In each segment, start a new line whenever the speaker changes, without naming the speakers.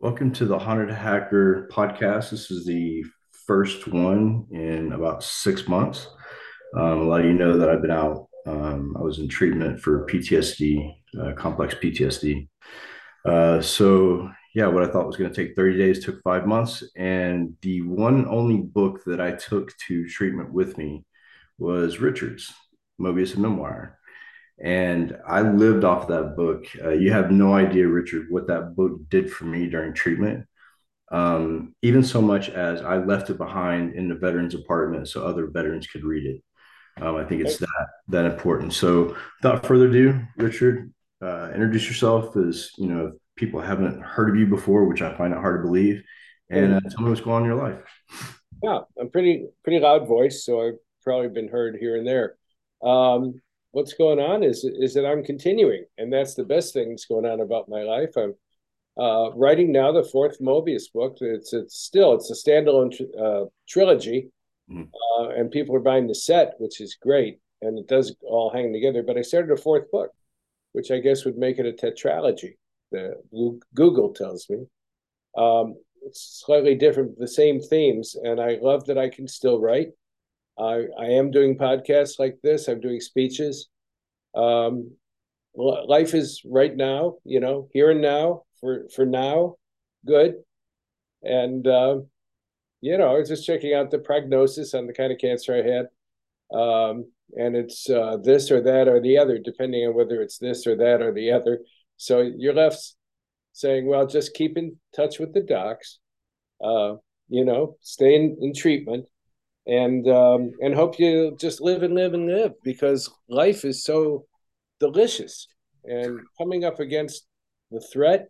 Welcome to the Haunted Hacker podcast. This is the first one in about six months. Um, a lot of you know that I've been out. Um, I was in treatment for PTSD, uh, complex PTSD. Uh, so, yeah, what I thought was going to take 30 days took five months. And the one only book that I took to treatment with me was Richard's Mobius and Memoir and I lived off that book. Uh, you have no idea, Richard, what that book did for me during treatment. Um, even so much as I left it behind in the veterans apartment so other veterans could read it. Um, I think it's that that important. So, without further ado, Richard, uh, introduce yourself as you know people haven't heard of you before, which I find it hard to believe, and uh, tell me what's going on in your life.
Yeah, I'm pretty pretty loud voice, so I've probably been heard here and there. Um, what's going on is is that I'm continuing, and that's the best thing that's going on about my life. I'm uh, writing now the fourth Mobius book. It's it's still it's a standalone tr- uh, trilogy, mm. uh, and people are buying the set, which is great, and it does all hang together. But I started a fourth book, which I guess would make it a tetralogy. The Google tells me. Um, it's slightly different, the same themes, and I love that I can still write. I, I am doing podcasts like this. I'm doing speeches. Um, life is right now, you know, here and now for for now, good. And uh, you know, I was just checking out the prognosis on the kind of cancer I had. Um, and it's uh, this or that or the other, depending on whether it's this or that or the other. So you're left saying, well, just keep in touch with the docs, uh, you know, stay in, in treatment, and um, and hope you just live and live and live because life is so delicious and coming up against the threat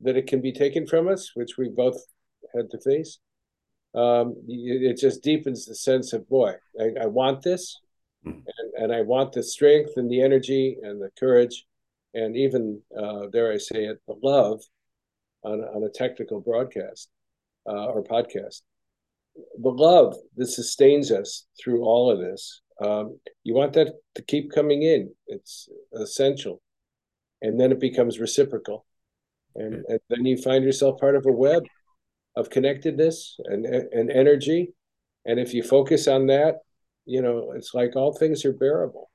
that it can be taken from us which we both had to face um, it just deepens the sense of boy i, I want this hmm. and, and i want the strength and the energy and the courage and even uh, dare i say it the love on, on a technical broadcast uh, or podcast the love that sustains us through all of this. Um, you want that to keep coming in. It's essential, and then it becomes reciprocal, and, and then you find yourself part of a web of connectedness and and energy. And if you focus on that, you know it's like all things are bearable.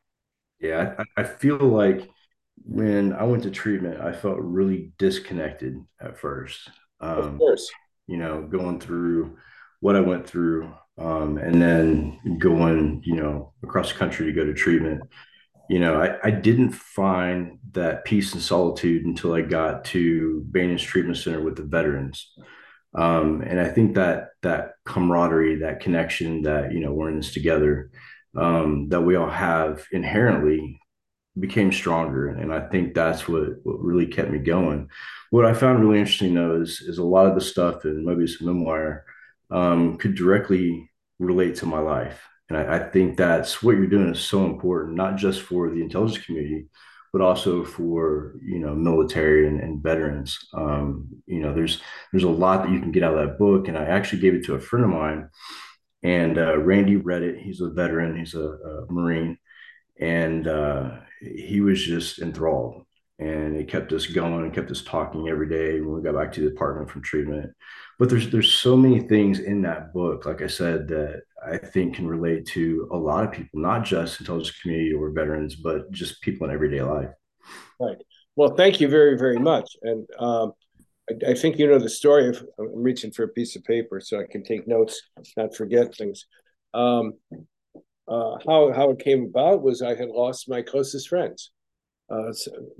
Yeah, I, I feel like when I went to treatment, I felt really disconnected at first.
Um, of course,
you know, going through what I went through, um, and then going, you know, across the country to go to treatment. You know, I, I didn't find that peace and solitude until I got to Banyan's Treatment Center with the veterans. Um, and I think that that camaraderie, that connection, that you know we're in this together, um, that we all have inherently became stronger, and I think that's what what really kept me going. What I found really interesting though is is a lot of the stuff in Mobius Memoir um, could directly relate to my life. And I, I, think that's what you're doing is so important, not just for the intelligence community, but also for you know military and, and veterans. Um, you know, there's there's a lot that you can get out of that book, and I actually gave it to a friend of mine, and uh, Randy read it. He's a veteran. He's a, a Marine, and uh, he was just enthralled. And it kept us going and kept us talking every day when we got back to the apartment from treatment. But there's there's so many things in that book like i said that i think can relate to a lot of people not just intelligence community or veterans but just people in everyday life.
Right. Well thank you very very much. And um, I, I, think you know the story of i'm reaching for a piece of paper so i can take notes not forget things. Um, uh, how how it came about was i had lost my closest friends uh,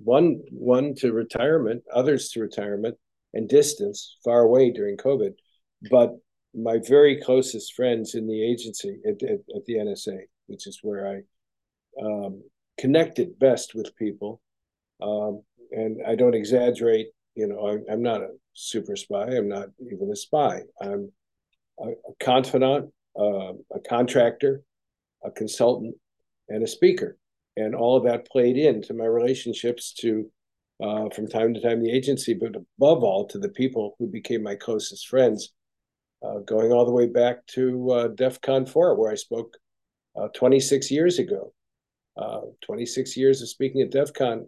one one to retirement others to retirement and distance far away during COVID. But my very closest friends in the agency at, at, at the NSA, which is where I um, connected best with people. Um, and I don't exaggerate, you know, I, am not a super spy. I'm not even a spy. I'm a, a confidant, uh, a contractor, a consultant, and a speaker. And all of that played into my relationships to uh, from time to time the agency, but above all to the people who became my closest friends, uh, going all the way back to uh, DEF CON 4, where I spoke uh, 26 years ago. Uh, 26 years of speaking at DEF CON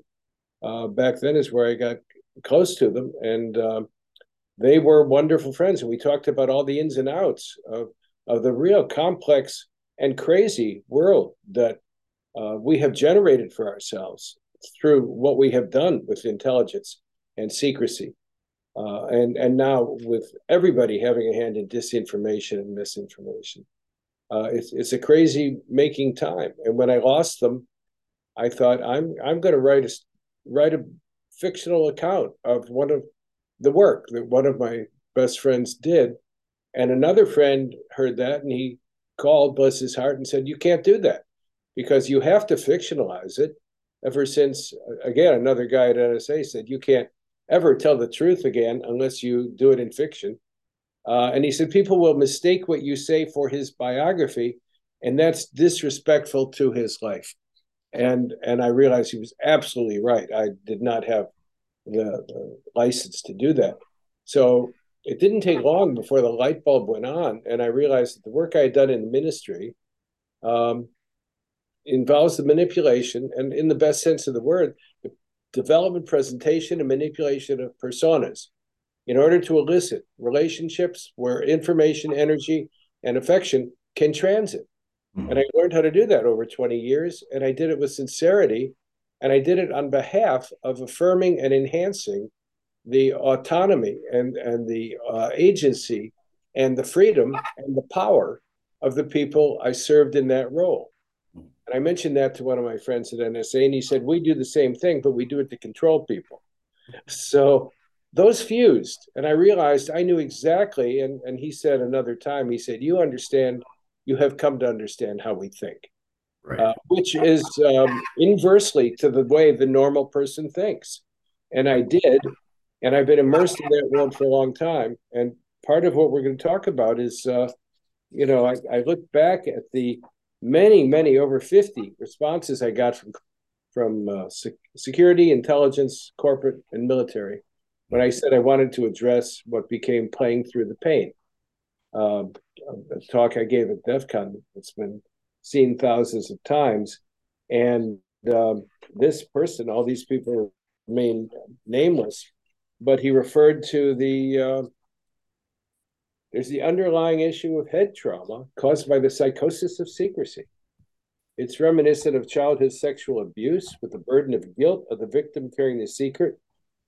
uh, back then is where I got close to them. And um, they were wonderful friends, and we talked about all the ins and outs of of the real complex and crazy world that uh, we have generated for ourselves through what we have done with intelligence and secrecy. Uh, and and now with everybody having a hand in disinformation and misinformation, uh, it's it's a crazy making time. And when I lost them, I thought I'm I'm going to write a write a fictional account of one of the work that one of my best friends did, and another friend heard that and he called, bless his heart, and said, "You can't do that because you have to fictionalize it." Ever since, again, another guy at NSA said, "You can't ever tell the truth again unless you do it in fiction." Uh, and he said people will mistake what you say for his biography, and that's disrespectful to his life. And and I realized he was absolutely right. I did not have the, the license to do that. So it didn't take long before the light bulb went on, and I realized that the work I had done in the ministry um, involves the manipulation, and in the best sense of the word, the development, presentation, and manipulation of personas in order to elicit relationships where information, energy, and affection can transit. Mm-hmm. And I learned how to do that over 20 years, and I did it with sincerity, and I did it on behalf of affirming and enhancing the autonomy and, and the uh, agency and the freedom and the power of the people I served in that role. And I mentioned that to one of my friends at NSA, and he said, We do the same thing, but we do it to control people. So those fused and i realized i knew exactly and, and he said another time he said you understand you have come to understand how we think right. uh, which is um, inversely to the way the normal person thinks and i did and i've been immersed in that world for a long time and part of what we're going to talk about is uh, you know I, I look back at the many many over 50 responses i got from from uh, security intelligence corporate and military when I said I wanted to address what became playing through the pain. Uh, a talk I gave at DEF CON that's been seen thousands of times. And um, this person, all these people remain nameless, but he referred to the uh, there's the underlying issue of head trauma caused by the psychosis of secrecy. It's reminiscent of childhood sexual abuse with the burden of guilt of the victim carrying the secret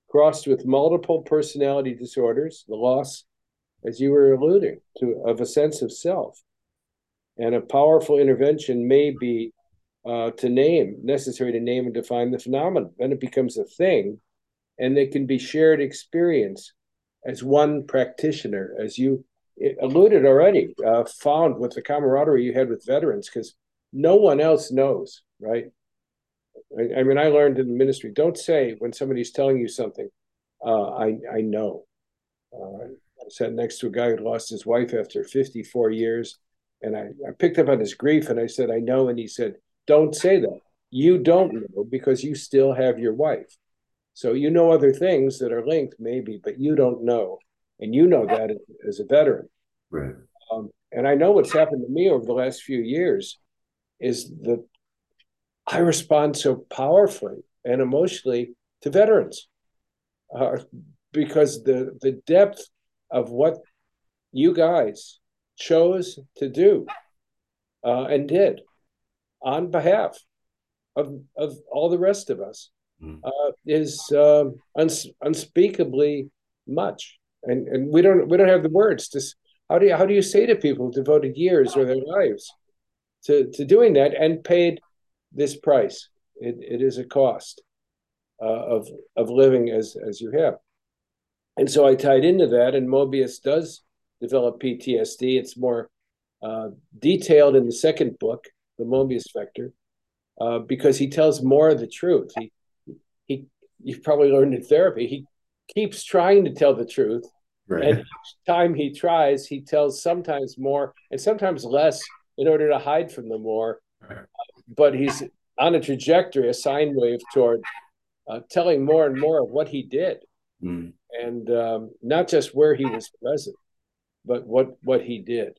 crossed with multiple personality disorders, the loss, as you were alluding to, of a sense of self. And a powerful intervention may be uh, to name, necessary to name and define the phenomenon. Then it becomes a thing, and it can be shared experience as one practitioner, as you alluded already, uh, found with the camaraderie you had with veterans, because no one else knows, right? I, I, mean, I learned in the ministry, don't say when somebody's telling you something, uh, I, I know. Uh, I sat next to a guy who lost his wife after 54 years. And I, I picked up on his grief and I said, I know. And he said, don't say that. You don't know because you still have your wife. So you know other things that are linked, maybe, but you don't know. And you know that as a veteran.
Right.
Um, and I know what's happened to me over the last few years is that I respond so powerfully and emotionally to veterans uh, because the the depth of what you guys chose to do uh, and did on behalf of of all the rest of us mm. uh, is um, uns- unspeakably much, and and we don't we don't have the words to. How do you how do you say to people devoted years or their lives to to doing that and paid this price. It, it is a cost uh, of of living as as you have. And so I tied into that, and Mobius does develop PTSD. It's more uh, detailed in the second book, the Mobius Vector, uh, because he tells more of the truth. He he you've probably learned in therapy. He keeps trying to tell the truth, right. and each time he tries, he tells sometimes more and sometimes less in order to hide from the more. Right but he's on a trajectory, a sine wave toward uh, telling more and more of what he did, mm. and um, not just where he was present, but what what he did,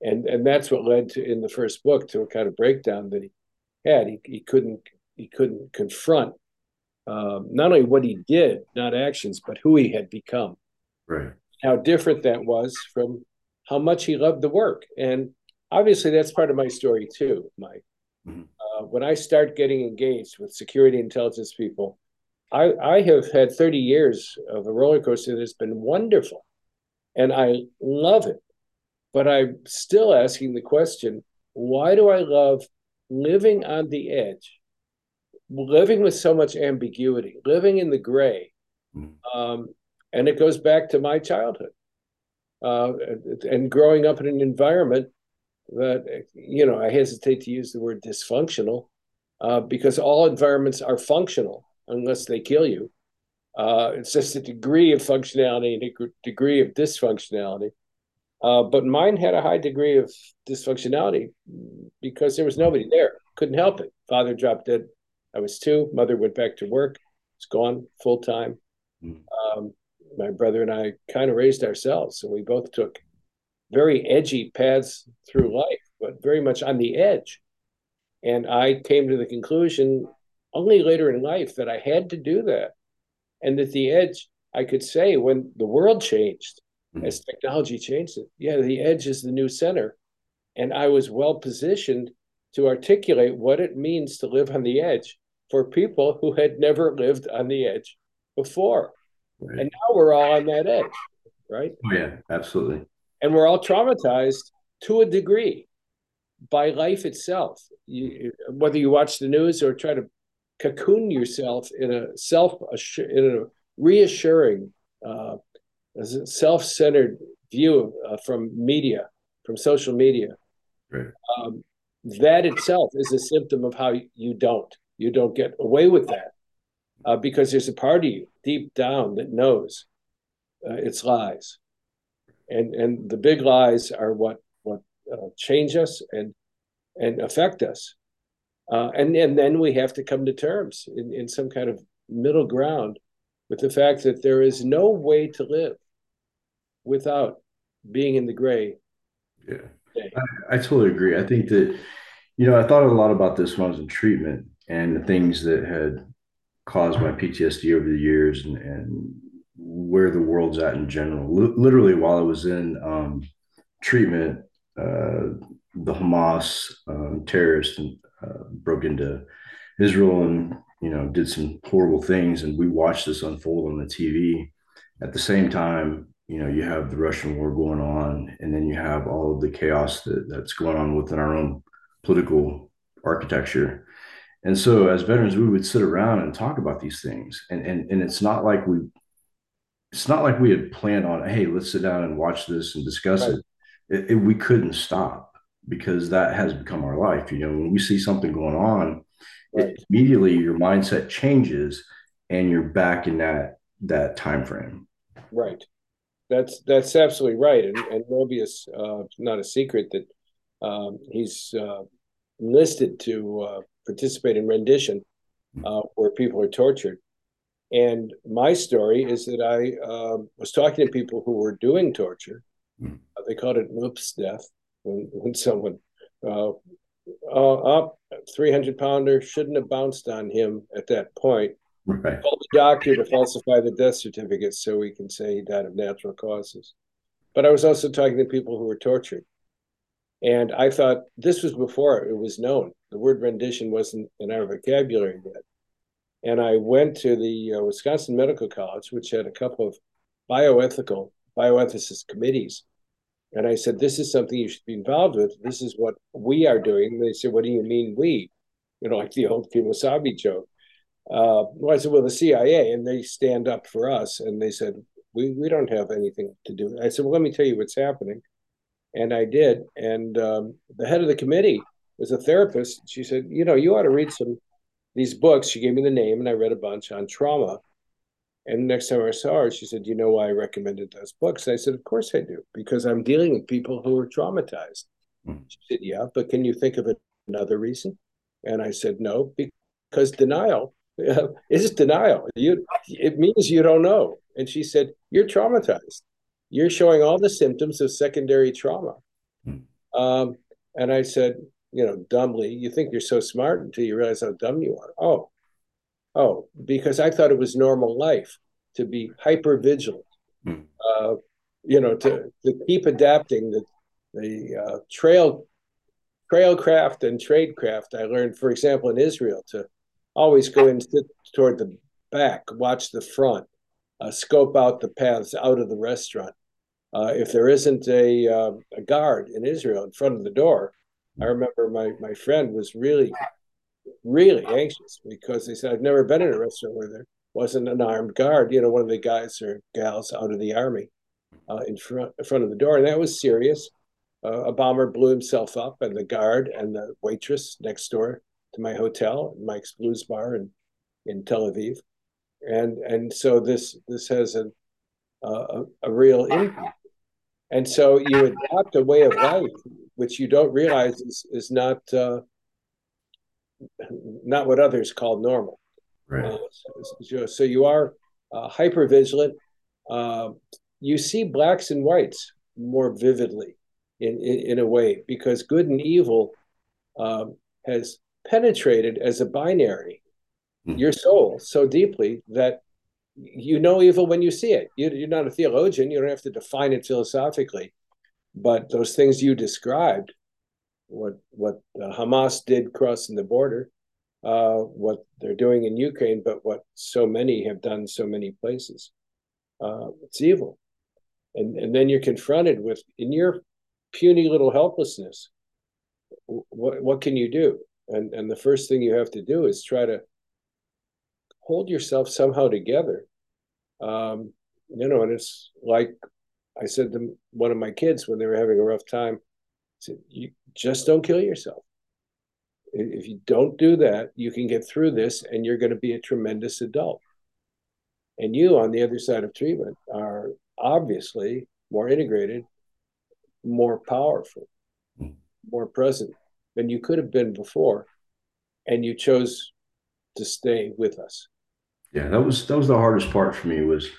and and that's what led to in the first book to a kind of breakdown that he had. He he couldn't he couldn't confront um, not only what he did, not actions, but who he had become.
Right.
How different that was from how much he loved the work. And obviously, that's part of my story too, Mike. Mm-hmm. Uh, when I start getting engaged with security intelligence people, I, I have had 30 years of a roller coaster that's been wonderful and I love it. But I'm still asking the question why do I love living on the edge, living with so much ambiguity, living in the gray? Mm-hmm. Um, and it goes back to my childhood uh, and growing up in an environment that, you know, I hesitate to use the word dysfunctional uh, because all environments are functional unless they kill you. Uh, it's just a degree of functionality and a degree of dysfunctionality. Uh, but mine had a high degree of dysfunctionality because there was nobody there. Couldn't help it. Father dropped dead. I was two. Mother went back to work. It's gone full time. Mm. Um, my brother and I kind of raised ourselves, and we both took very edgy paths through life, but very much on the edge. And I came to the conclusion only later in life that I had to do that. And at the edge, I could say when the world changed, mm-hmm. as technology changed it, yeah, the edge is the new center. And I was well positioned to articulate what it means to live on the edge for people who had never lived on the edge before. Right. And now we're all on that edge, right?
Oh, yeah, absolutely.
And we're all traumatized to a degree by life itself. You, whether you watch the news or try to cocoon yourself in a self in a reassuring, uh, self-centered view of, uh, from media, from social media.
Right.
Um, that itself is a symptom of how you don't you don't get away with that uh, because there's a part of you deep down that knows uh, it's lies, and and the big lies are what what uh, change us and and affect us. Uh, and, and then we have to come to terms in, in some kind of middle ground with the fact that there is no way to live without being in the gray.
Yeah, I, I, totally agree. I think that, you know, I thought a lot about this when I was in treatment and the things that had caused my PTSD over the years and, and where the world's at in general. L- literally, while I was in um, treatment, uh, the Hamas um, terrorists uh, broke into Israel and you know did some horrible things, and we watched this unfold on the TV. At the same time, you know you have the Russian war going on, and then you have all of the chaos that, that's going on within our own political architecture. And so, as veterans, we would sit around and talk about these things, and and and it's not like we, it's not like we had planned on, hey, let's sit down and watch this and discuss right. it. It, it. We couldn't stop because that has become our life. You know, when we see something going on, right. immediately your mindset changes and you're back in that that time frame.
Right. That's that's absolutely right. And and Mobius, uh, not a secret that um, he's uh, enlisted to uh, participate in rendition, hmm. uh, where people are tortured. And my story is that I uh, was talking to people who were doing torture. Mm. They called it oops death when when someone uh, uh, up 300 pounder shouldn't have bounced on him at that point.
Right.
Called the doctor to falsify the death certificate so we can say he died of natural causes. But I was also talking to people who were tortured. And I thought this was before it was known. The word rendition wasn't in our vocabulary yet. And I went to the uh, Wisconsin Medical College, which had a couple of bioethical, bioethicist committees and I said, This is something you should be involved with. This is what we are doing. And they said, What do you mean we? You know, like the old Kemosabe joke. Uh, well, I said, Well, the CIA, and they stand up for us. And they said, we, we don't have anything to do. I said, Well, let me tell you what's happening. And I did. And um, the head of the committee was a therapist. She said, You know, you ought to read some these books. She gave me the name, and I read a bunch on trauma. And next time I saw her, she said, You know why I recommended those books? I said, Of course I do, because I'm dealing with people who are traumatized. Mm-hmm. She said, Yeah, but can you think of another reason? And I said, No, because denial is denial. You, it means you don't know. And she said, You're traumatized. You're showing all the symptoms of secondary trauma. Mm-hmm. Um, and I said, You know, dumbly, you think you're so smart until you realize how dumb you are. Oh, Oh, because I thought it was normal life to be hyper vigilant, mm. uh, you know, to to keep adapting the the uh, trail trailcraft and tradecraft. I learned, for example, in Israel, to always go and sit toward the back, watch the front, uh, scope out the paths out of the restaurant. Uh, if there isn't a, uh, a guard in Israel in front of the door, I remember my, my friend was really, really anxious because they said, I've never been in a restaurant where there wasn't an armed guard, you know, one of the guys or gals out of the army uh, in, front, in front of the door. And that was serious. Uh, a bomber blew himself up, and the guard and the waitress next door to my hotel, Mike's Blues Bar in, in Tel Aviv. And, and so this, this has a, a, a real impact. And so you adopt a way of life which you don't realize is, is not uh, not what others call normal.
Right. Uh,
so, so, you are uh, hyper vigilant. Uh, you see blacks and whites more vividly in, in, in a way because good and evil um, has penetrated as a binary mm. your soul so deeply that you know evil when you see it. You, you're not a theologian. You don't have to define it philosophically, but those things you described, what what Hamas did crossing the border, uh, what they're doing in Ukraine, but what so many have done so many places, uh, it's evil. And and then you're confronted with in your puny little helplessness. What what can you do? And and the first thing you have to do is try to hold yourself somehow together. Um, you know, and it's like I said to one of my kids when they were having a rough time, I said, you just don't kill yourself. If you don't do that, you can get through this and you're going to be a tremendous adult. And you, on the other side of treatment, are obviously more integrated, more powerful, more present than you could have been before. And you chose to stay with us.
Yeah, that was that was the hardest part for me was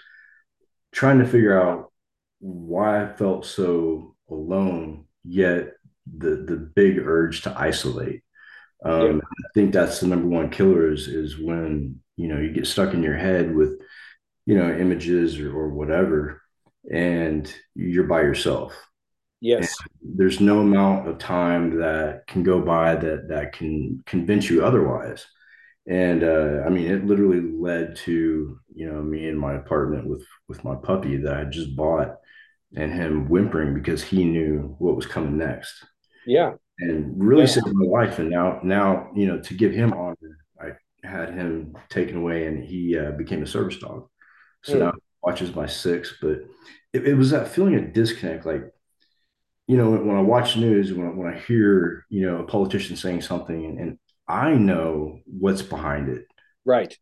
trying to figure out why I felt so alone, yet the the big urge to isolate. Um, yeah. I think that's the number one killer is is when you know you get stuck in your head with you know images or, or whatever, and you're by yourself.
Yes,
and there's no amount of time that can go by that that can convince you otherwise and uh, I mean, it literally led to you know me in my apartment with with my puppy that I just bought, and him whimpering because he knew what was coming next.
Yeah,
and really yeah. saved my life. And now, now you know, to give him honor, I had him taken away, and he uh, became a service dog. So mm. now watches my six, but it, it was that feeling of disconnect, like you know, when, when I watch news, when I, when I hear, you know, a politician saying something and, and I know what's behind it.
Right.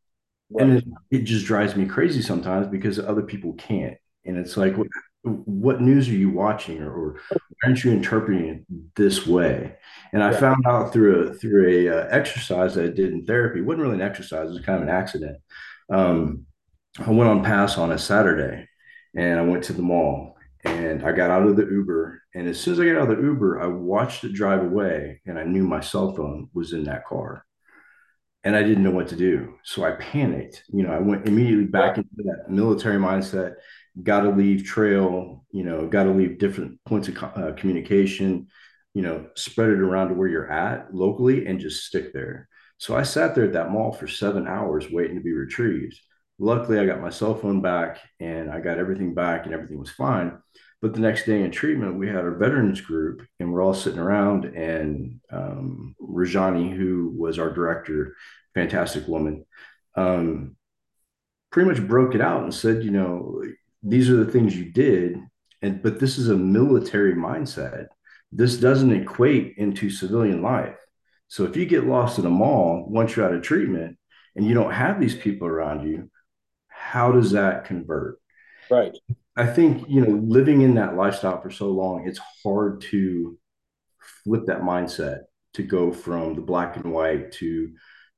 right. And it, it, just drives me crazy sometimes because other people can't. And it's like, what, what news are you watching or, or aren't you interpreting it this way? And I found out through a, through a uh, exercise that I did in therapy. It wasn't really an exercise. It was kind of an accident. Um, I went on pass on a Saturday and I went to the mall and I got out of the Uber. And as soon as I got out of the Uber, I watched it drive away and I knew my cell phone was in that car. And I didn't know what to do. So I panicked. You know, I went immediately back into that military mindset, got to leave trail, you know, got to leave different points of uh, communication, you know, spread it around to where you're at locally and just stick there. So I sat there at that mall for seven hours waiting to be retrieved. Luckily, I got my cell phone back and I got everything back and everything was fine. But the next day in treatment, we had our veterans group and we're all sitting around. And um, Rajani, who was our director, fantastic woman, um, pretty much broke it out and said, you know, these are the things you did. And but this is a military mindset. This doesn't equate into civilian life. So if you get lost in a mall once you're out of treatment and you don't have these people around you, how does that convert?
Right.
I think, you know, living in that lifestyle for so long, it's hard to flip that mindset to go from the black and white to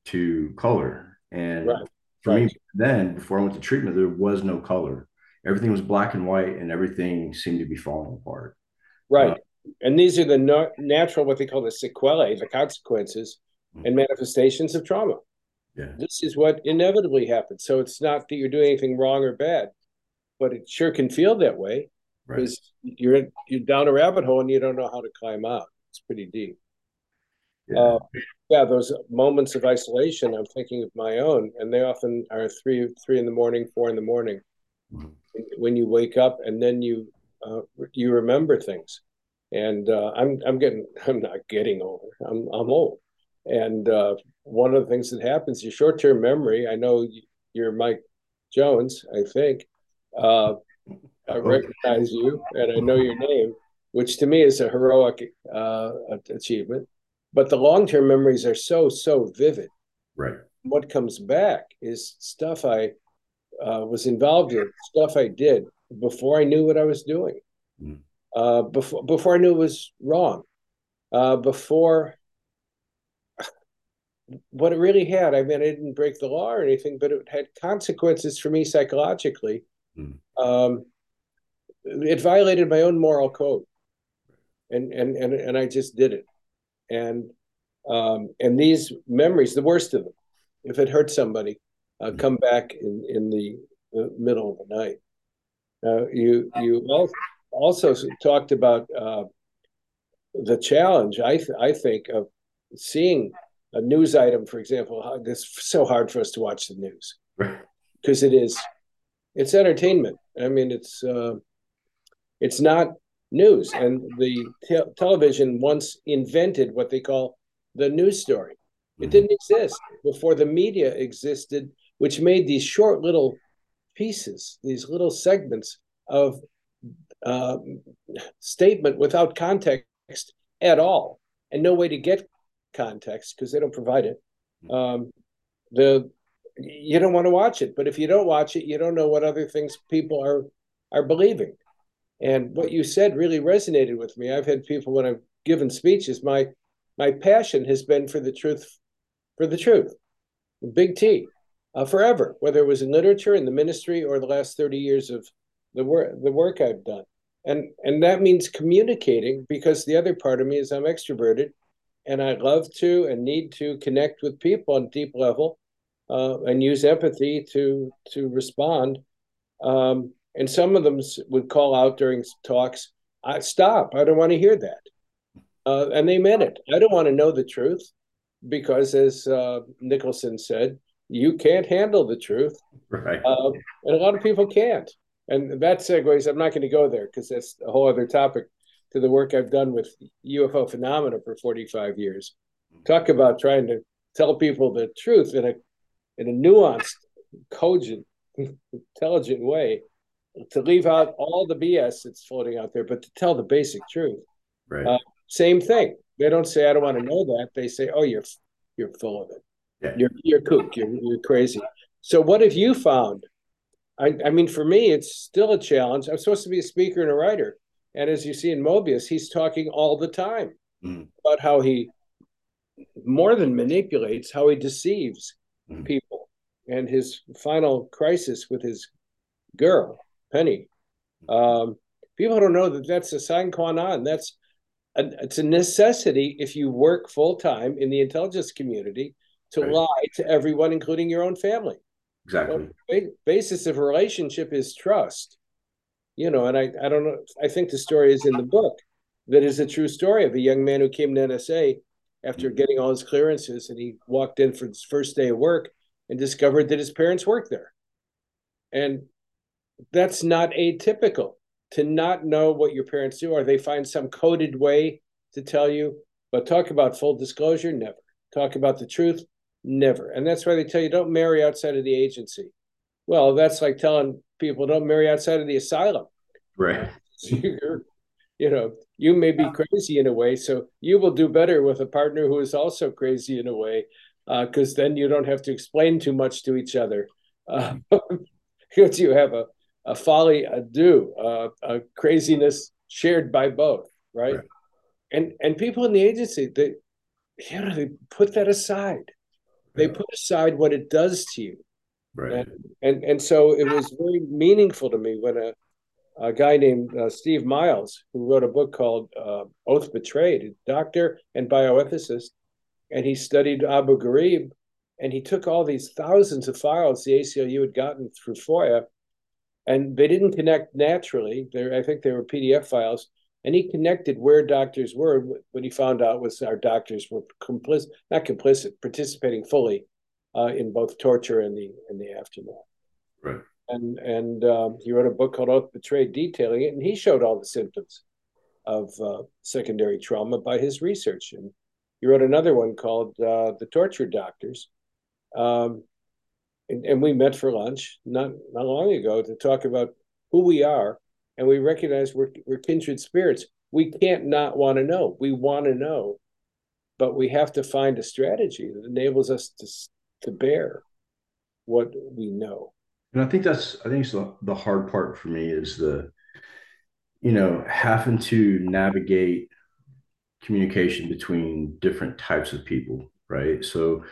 to color. And right. for right. me then, before I went to treatment, there was no color. Everything was black and white and everything seemed to be falling apart.
Right. Uh, and these are the no- natural, what they call the sequelae, the consequences mm-hmm. and manifestations of trauma.
Yeah.
This is what inevitably happens. So it's not that you're doing anything wrong or bad. but it sure can feel that way because right. you're you're down a rabbit hole and you don't know how to climb out. It's pretty deep. Yeah. Uh, yeah, those moments of isolation. I'm thinking of my own, and they often are three three in the morning, four in the morning, mm-hmm. when you wake up, and then you uh, you remember things. And uh, I'm I'm getting I'm not getting older. I'm I'm old, and uh, one of the things that happens, your short term memory. I know you're Mike Jones, I think. Uh, I recognize you and I know your name, which to me is a heroic uh, achievement. But the long term memories are so, so vivid.
Right.
What comes back is stuff I uh, was involved in, stuff I did before I knew what I was doing, mm. uh, before, before I knew it was wrong, uh, before what it really had. I mean, I didn't break the law or anything, but it had consequences for me psychologically. Mm. Um, it violated my own moral code, and and and and I just did it, and um, and these memories, the worst of them, if it hurt somebody, uh, mm. come back in in the, the middle of the night. Uh, you you also talked about uh, the challenge. I th- I think of seeing a news item, for example. It's so hard for us to watch the news because it is it's entertainment. I mean, it's uh, it's not news. And the te- television once invented what they call the news story. It mm-hmm. didn't exist before the media existed, which made these short little pieces, these little segments of uh, statement without context at all, and no way to get context because they don't provide it. Mm-hmm. Um, the you don't want to watch it, but if you don't watch it, you don't know what other things people are are believing. And what you said really resonated with me. I've had people when I've given speeches, my my passion has been for the truth, for the truth, big T, uh, forever. Whether it was in literature, in the ministry, or the last thirty years of the work the work I've done, and and that means communicating because the other part of me is I'm extroverted, and I love to and need to connect with people on deep level, uh, and use empathy to to respond. Um, and some of them would call out during talks, I, "Stop! I don't want to hear that." Uh, and they meant it. I don't want to know the truth because, as uh, Nicholson said, you can't handle the truth,
right? Uh,
and a lot of people can't. And that segues. I'm not going to go there because that's a whole other topic to the work I've done with UFO phenomena for 45 years. Talk about trying to tell people the truth in a in a nuanced, cogent, intelligent way to leave out all the BS that's floating out there, but to tell the basic truth.
Right. Uh,
same thing. They don't say, "I don't want to know that." They say, "Oh, you're you're full of it. Yeah. You're you're kook. You're you're crazy." So, what have you found? I, I mean, for me, it's still a challenge. I'm supposed to be a speaker and a writer, and as you see in Mobius, he's talking all the time mm. about how he more than manipulates, how he deceives mm. people, and his final crisis with his girl penny. Um, people don't know that that's a sine qua non. That's a, it's a necessity if you work full time in the intelligence community to right. lie to everyone, including your own family.
Exactly.
The basis of relationship is trust. You know, and I, I don't know. I think the story is in the book. That is a true story of a young man who came to NSA after getting all his clearances, and he walked in for his first day of work and discovered that his parents worked there. And that's not atypical to not know what your parents do or they find some coded way to tell you but talk about full disclosure never talk about the truth never and that's why they tell you don't marry outside of the agency well that's like telling people don't marry outside of the asylum
right
You're, you know you may be crazy in a way so you will do better with a partner who is also crazy in a way because uh, then you don't have to explain too much to each other uh, because you have a a folie à deux, uh, a craziness shared by both, right? right? And and people in the agency, they you know they put that aside. They put aside what it does to you.
Right.
And and, and so it was very meaningful to me when a a guy named uh, Steve Miles, who wrote a book called uh, Oath Betrayed, doctor and bioethicist, and he studied Abu Ghraib, and he took all these thousands of files the ACLU had gotten through FOIA, and they didn't connect naturally. There, I think they were PDF files, and he connected where doctors were. What he found out was our doctors were complicit, not complicit, participating fully uh, in both torture and the and the aftermath.
Right.
And and um, he wrote a book called Oath Betrayed, detailing it, and he showed all the symptoms of uh, secondary trauma by his research. And he wrote another one called uh, The Torture Doctors. Um, and, and, we met for lunch not, not long ago to talk about who we are. And we recognize we're, we're kindred spirits. We can't not want to know. We want to know, but we have to find a strategy that enables us to, to bear what we know.
And I think that's, I think the, the hard part for me is the, you know, having to navigate communication between different types of people, right? So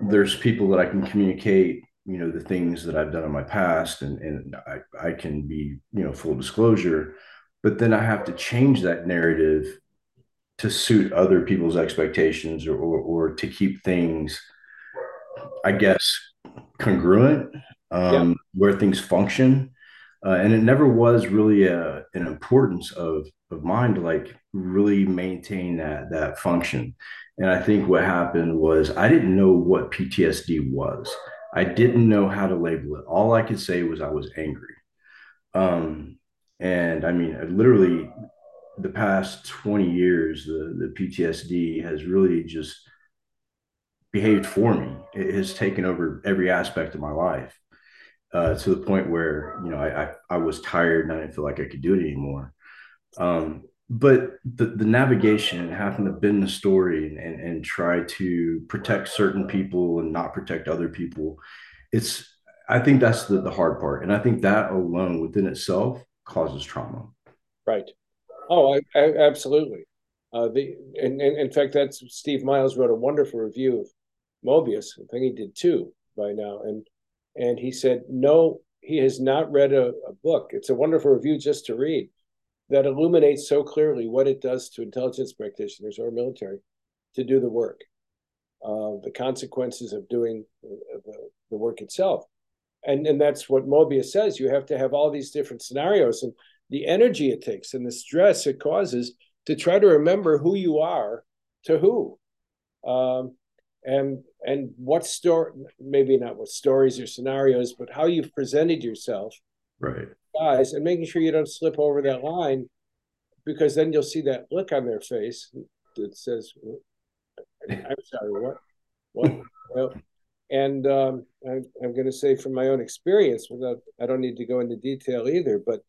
there's people that I can communicate, you know, the things that I've done in my past and, and I, I can be, you know, full disclosure, but then I have to change that narrative to suit other people's expectations or, or, or to keep things, I guess, congruent, um, yeah. where things function. Uh, and it never was really a, an importance of of mine to like really maintain that that function. And i think what happened was i didn't know what ptsd was. I didn't know how to label it. All i could say was i was angry. Um and i mean literally the past 20 years the the ptsd has really just behaved for me it has taken over every aspect of my life uh, to the point where you know I, I, I was tired and I didn't feel like I could do it anymore. Um, but the the navigation and having to bend the story and, and and try to protect certain people and not protect other people, it's I think that's the the hard part, and I think that alone within itself causes trauma.
Right. Oh, I, I, absolutely. Uh, the and, and in fact, that's Steve Miles wrote a wonderful review Mobius. I think he did too by now, and and he said, no, he has not read a, a book. It's a wonderful review just to read that illuminates so clearly what it does to intelligence practitioners or military to do the work, uh, the consequences of doing the, the, work itself. And, and that's what Mobius says. You have to have all these different scenarios and the energy it takes and the stress it causes to try to remember who you are to who. Um, and and what story maybe not what stories or scenarios but how you've presented yourself
right.
guys and making sure you don't slip over that line because then you'll see that look on their face that says i'm sorry what what well, and um, I, i'm going to say from my own experience without i don't need to go into detail either but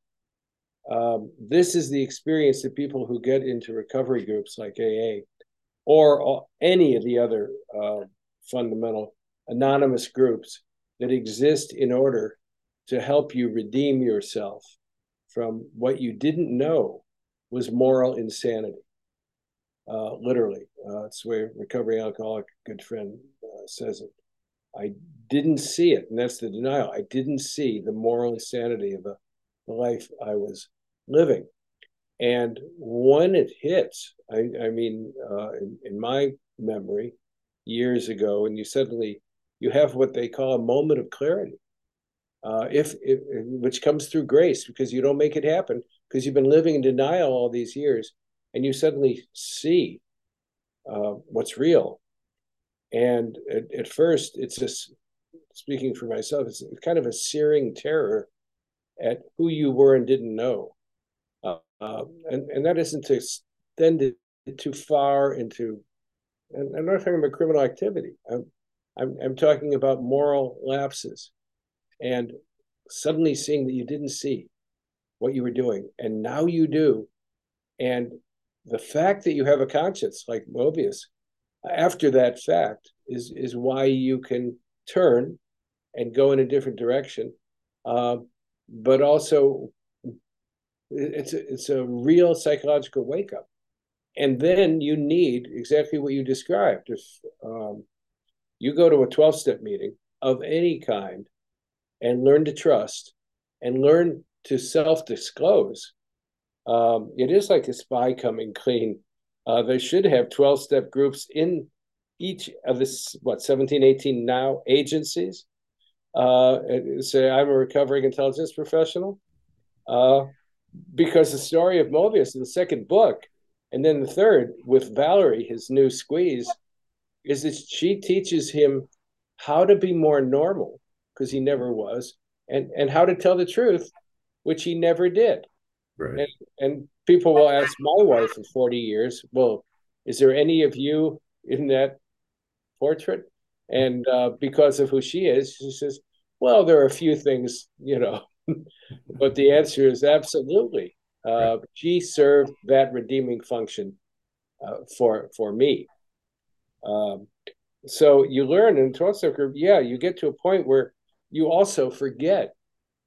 um, this is the experience that people who get into recovery groups like aa or any of the other uh, fundamental anonymous groups that exist in order to help you redeem yourself from what you didn't know was moral insanity. Uh, literally, uh, it's the way recovery alcoholic good friend uh, says it. I didn't see it, and that's the denial. I didn't see the moral insanity of the life I was living. And when it hits, I, I mean, uh, in, in, my memory, years ago, and you suddenly you have what they call a moment of clarity, uh, if, if which comes through grace because you don't make it happen because you've been living in denial all these years, and you suddenly see uh, what's real. And at, at first, it's just speaking for myself, it's kind of a searing terror at who you were and didn't know uh, and and that isn't to extend it too far into. And I'm not talking about criminal activity. I'm, I'm I'm talking about moral lapses, and suddenly seeing that you didn't see what you were doing, and now you do, and the fact that you have a conscience like Mobius, after that fact, is is why you can turn and go in a different direction, uh, but also it's a, it's a real psychological wake up. And then you need exactly what you described. If um, you go to a 12 step meeting of any kind and learn to trust and learn to self disclose, um, it is like a spy coming clean. Uh, they should have 12 step groups in each of this, what, 17, 18 now agencies uh, say I'm a recovering intelligence professional? Uh, because the story of Mobius in the second book, and then the third with Valerie, his new squeeze, is that she teaches him how to be more normal because he never was, and and how to tell the truth, which he never did.
Right.
And, and people will ask my wife of 40 years, well, is there any of you in that portrait? And uh, because of who she is, she says, well, there are a few things, you know, but the answer is absolutely. Uh. She served that redeeming function uh, for for me. Um, so you learn in Tolstoy, yeah, you get to a point where you also forget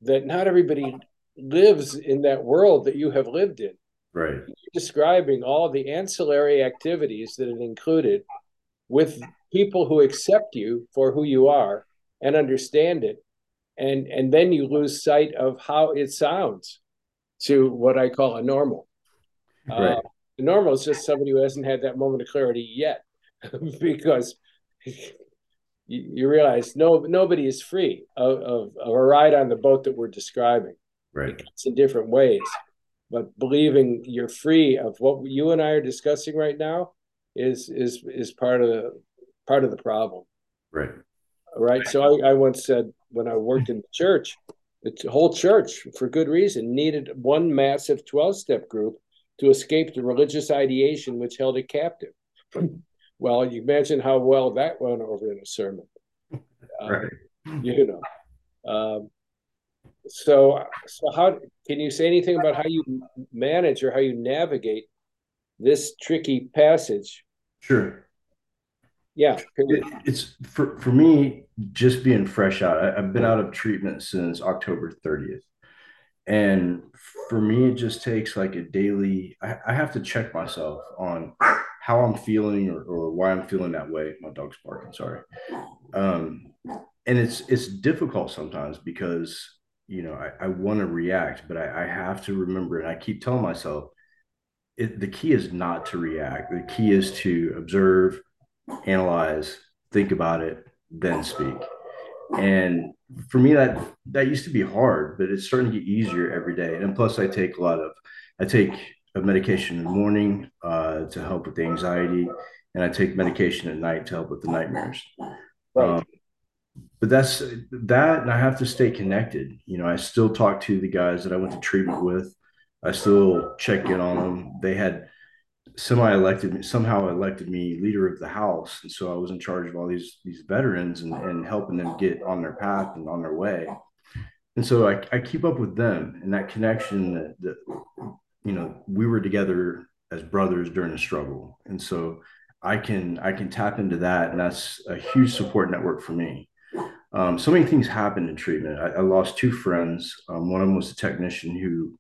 that not everybody lives in that world that you have lived in.
Right.
You're describing all the ancillary activities that it included with people who accept you for who you are and understand it. And, and then you lose sight of how it sounds to what I call a normal. Right. Uh, the normal is just somebody who hasn't had that moment of clarity yet because you, realize no nobody is free of, of, of, a ride on the boat that we're describing.
Right.
It's in different ways. But believing you're free of what you and I are discussing right now is is is part of the part of the problem.
Right.
Right. So I, I once said when I worked in the church, the whole church, for good reason, needed one massive 12 step group to escape the religious ideation which held it captive. well, you imagine how well that went over in a sermon.
right.
you know. Um, so, so how can you say anything about how you manage or how you navigate this tricky passage?
Sure.
Yeah,
it, it's for for me just being fresh out. I, have been out of treatment since October 30th, and for me, it just takes like a daily. I, I have to check myself on how I'm feeling or, or why I'm feeling that way. My dog's barking. Sorry. Um, and it's it's difficult sometimes because you know, I, I want to react, but I, I, have to remember, and I keep telling myself, it, the key is not to react. The key is to observe, analyze, think about it, then speak. And for me, that that used to be hard, but it's starting to get easier every day. And plus, I take a lot of, I take a medication in the morning uh, to help with the anxiety, and I take medication at night to help with the nightmares. Right. Um, but that's that and i have to stay connected you know i still talk to the guys that i went to treatment with i still check in on them they had semi-elected me somehow elected me leader of the house and so i was in charge of all these these veterans and, and helping them get on their path and on their way and so I, I keep up with them and that connection that, that you know we were together as brothers during the struggle and so i can i can tap into that and that's a huge support network for me um, so many things happened in treatment. I, I lost two friends. Um, one of them was a technician who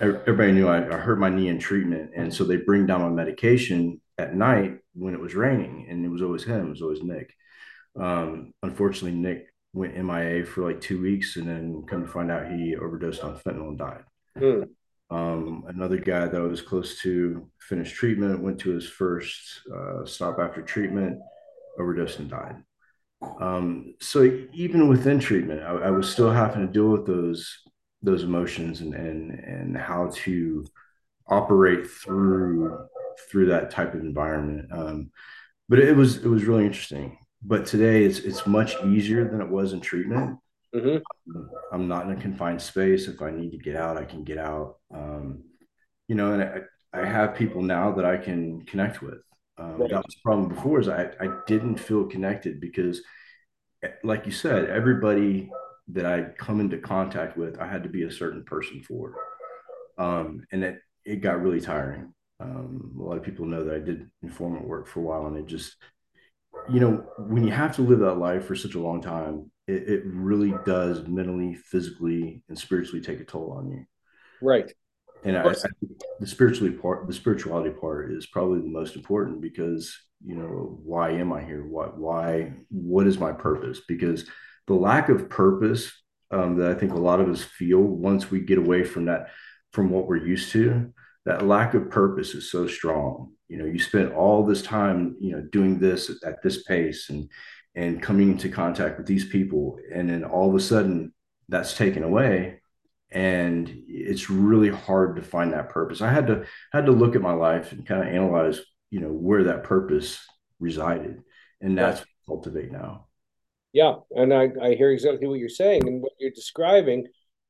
everybody knew I, I, hurt my knee in treatment. And so they bring down my medication at night when it was raining. And it was always him, it was always Nick. Um, unfortunately, Nick went MIA for like two weeks and then come to find out he overdosed on fentanyl and died. Mm. Um, another guy that I was close to finished treatment, went to his first uh, stop after treatment, overdosed and died. Um, so even within treatment, I, I, was still having to deal with those those emotions and and and how to operate through through that type of environment. Um, but it was it was really interesting. But today it's it's much easier than it was in treatment. Mm-hmm. I'm not in a confined space. If I need to get out, I can get out. Um, you know, and I, I have people now that I can connect with. Um, right. That was the problem before is I, I didn't feel connected because, like you said, everybody that I come into contact with, I had to be a certain person for. Um, and it, it got really tiring. Um, a lot of people know that I did informant work for a while and it just, you know, when you have to live that life for such a long time, it, it really does mentally, physically, and spiritually take a toll on you.
Right
and I, I, the spiritually part the spirituality part is probably the most important because you know why am i here what why what is my purpose because the lack of purpose um, that i think a lot of us feel once we get away from that from what we're used to that lack of purpose is so strong. You know you spend all this time you know doing this at this pace and and coming into contact with these people and then all of a sudden that's taken away and it's really hard to find that purpose. I had to had to look at my life and kind of analyze you know where that purpose resided and that's what I cultivate now
yeah and I, I hear exactly what you're saying and what you're describing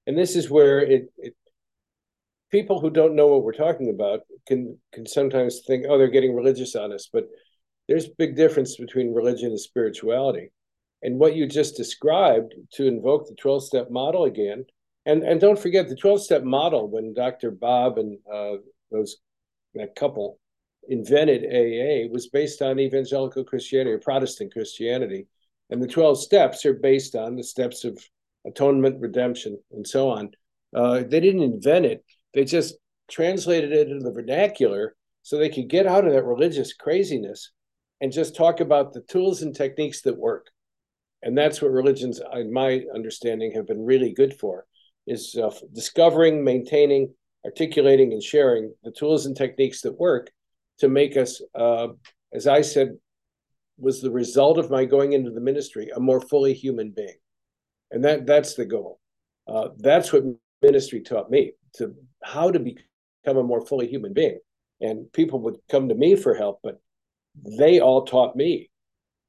and this is where it, it people who don't know what we're talking about can can sometimes think oh they're getting religious on us but there's a big difference between religion and spirituality. And what you just described to invoke the 12 step model again and and don't forget the 12 step model when dr bob and uh, those that couple invented aa was based on evangelical christianity or protestant christianity and the 12 steps are based on the steps of atonement redemption and so on. Uh, they didn't invent it. They just translated it into the vernacular so they could get out of that religious craziness and just talk about the tools and techniques that work. And that's what religions in my understanding have been really good for is uh, discovering, maintaining, articulating, and sharing the tools and techniques that work to make us, uh, as I said, was the result of my going into the ministry, a more fully human being. And that that's the goal. Uh, that's what ministry taught me to how to become a more fully human being. And people would come to me for help, but they all taught me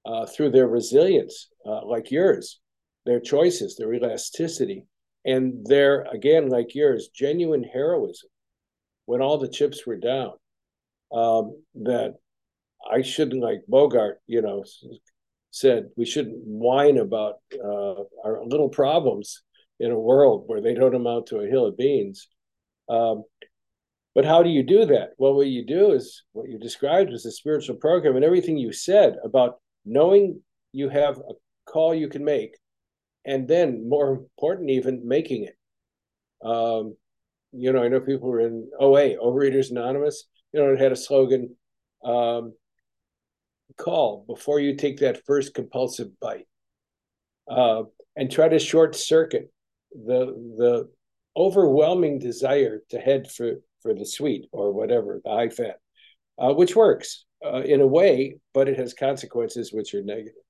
uh, through their resilience, uh, like yours, their choices, their elasticity, and their again like yours genuine heroism when all the chips were down um, that i shouldn't like bogart you know said we shouldn't whine about uh, our little problems in a world where they don't amount to a hill of beans. Um, but how do you do that? Well what you do is what you described as a spiritual program and everything you said about knowing you have a call you can make and then more important even making it. Um, you know i know people were in oa overeaters anonymous you know it had a slogan um, call before you take that first compulsive bite uh, and try to short circuit the the overwhelming desire to head for for the sweet or whatever the high fat uh, which works uh, in a way but it has consequences which are negative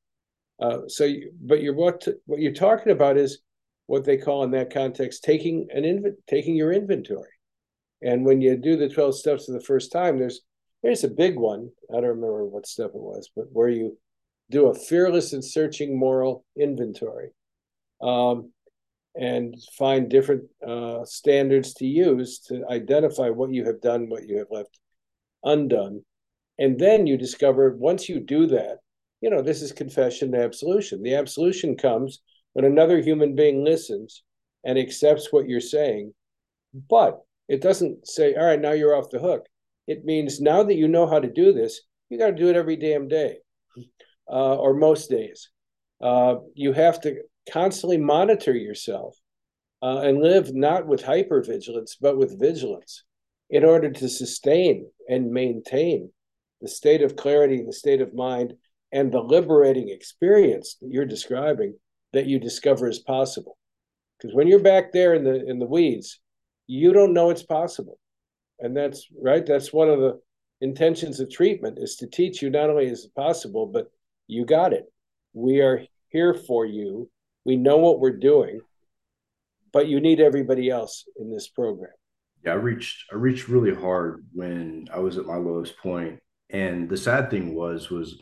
uh, so, you, but you're what what you're talking about is what they call in that context taking an inv- taking your inventory. And when you do the twelve steps for the first time, there's there's a big one. I don't remember what step it was, but where you do a fearless and searching moral inventory, um, and find different uh, standards to use to identify what you have done, what you have left undone, and then you discover once you do that you know, this is confession and absolution. The absolution comes when another human being listens and accepts what you're saying, but it doesn't say, all right, now you're off the hook. It means now that you know how to do this, you got to do it every damn day uh, or most days. Uh, you have to constantly monitor yourself uh, and live not with hypervigilance, but with vigilance in order to sustain and maintain the state of clarity, the state of mind and the liberating experience that you're describing that you discover is possible. Because when you're back there in the in the weeds, you don't know it's possible. And that's right. That's one of the intentions of treatment is to teach you not only is it possible, but you got it. We are here for you. We know what we're doing, but you need everybody else in this program.
Yeah, I reached I reached really hard when I was at my lowest point. And the sad thing was was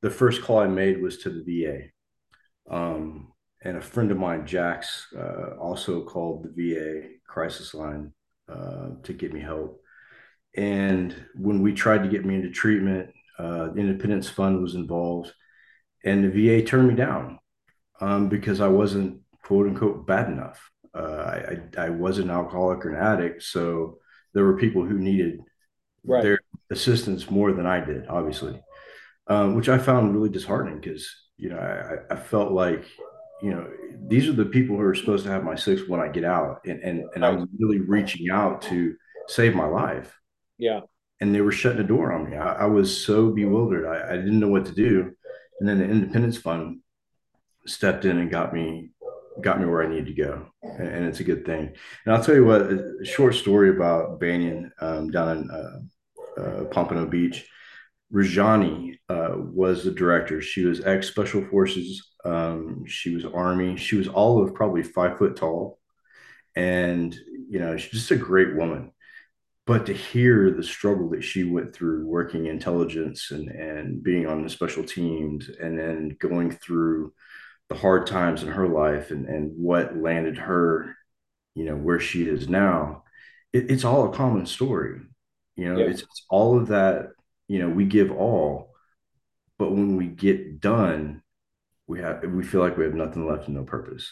the first call I made was to the VA. Um, and a friend of mine, Jax, uh, also called the VA crisis line uh, to get me help. And when we tried to get me into treatment, uh, the Independence Fund was involved, and the VA turned me down um, because I wasn't quote unquote bad enough. Uh, I, I, I was an alcoholic or an addict, so there were people who needed right. their assistance more than I did, obviously um, which I found really disheartening because you know I, I felt like you know these are the people who are supposed to have my six when I get out, and and and I'm really reaching out to save my life.
Yeah,
and they were shutting the door on me. I, I was so bewildered. I, I didn't know what to do, and then the Independence Fund stepped in and got me got me where I needed to go, and, and it's a good thing. And I'll tell you what, a short story about Banyan um, down in uh, uh, Pompano Beach Rajani uh, was the director. She was ex Special Forces. Um, she was Army. She was all of probably five foot tall, and you know, she's just a great woman. But to hear the struggle that she went through working intelligence and and being on the special teams, and then going through the hard times in her life and and what landed her, you know, where she is now, it, it's all a common story. You know,
Yeah.
it's, it's all of that you know, we give all, but when we get done, we have we feel like we have nothing left and no purpose.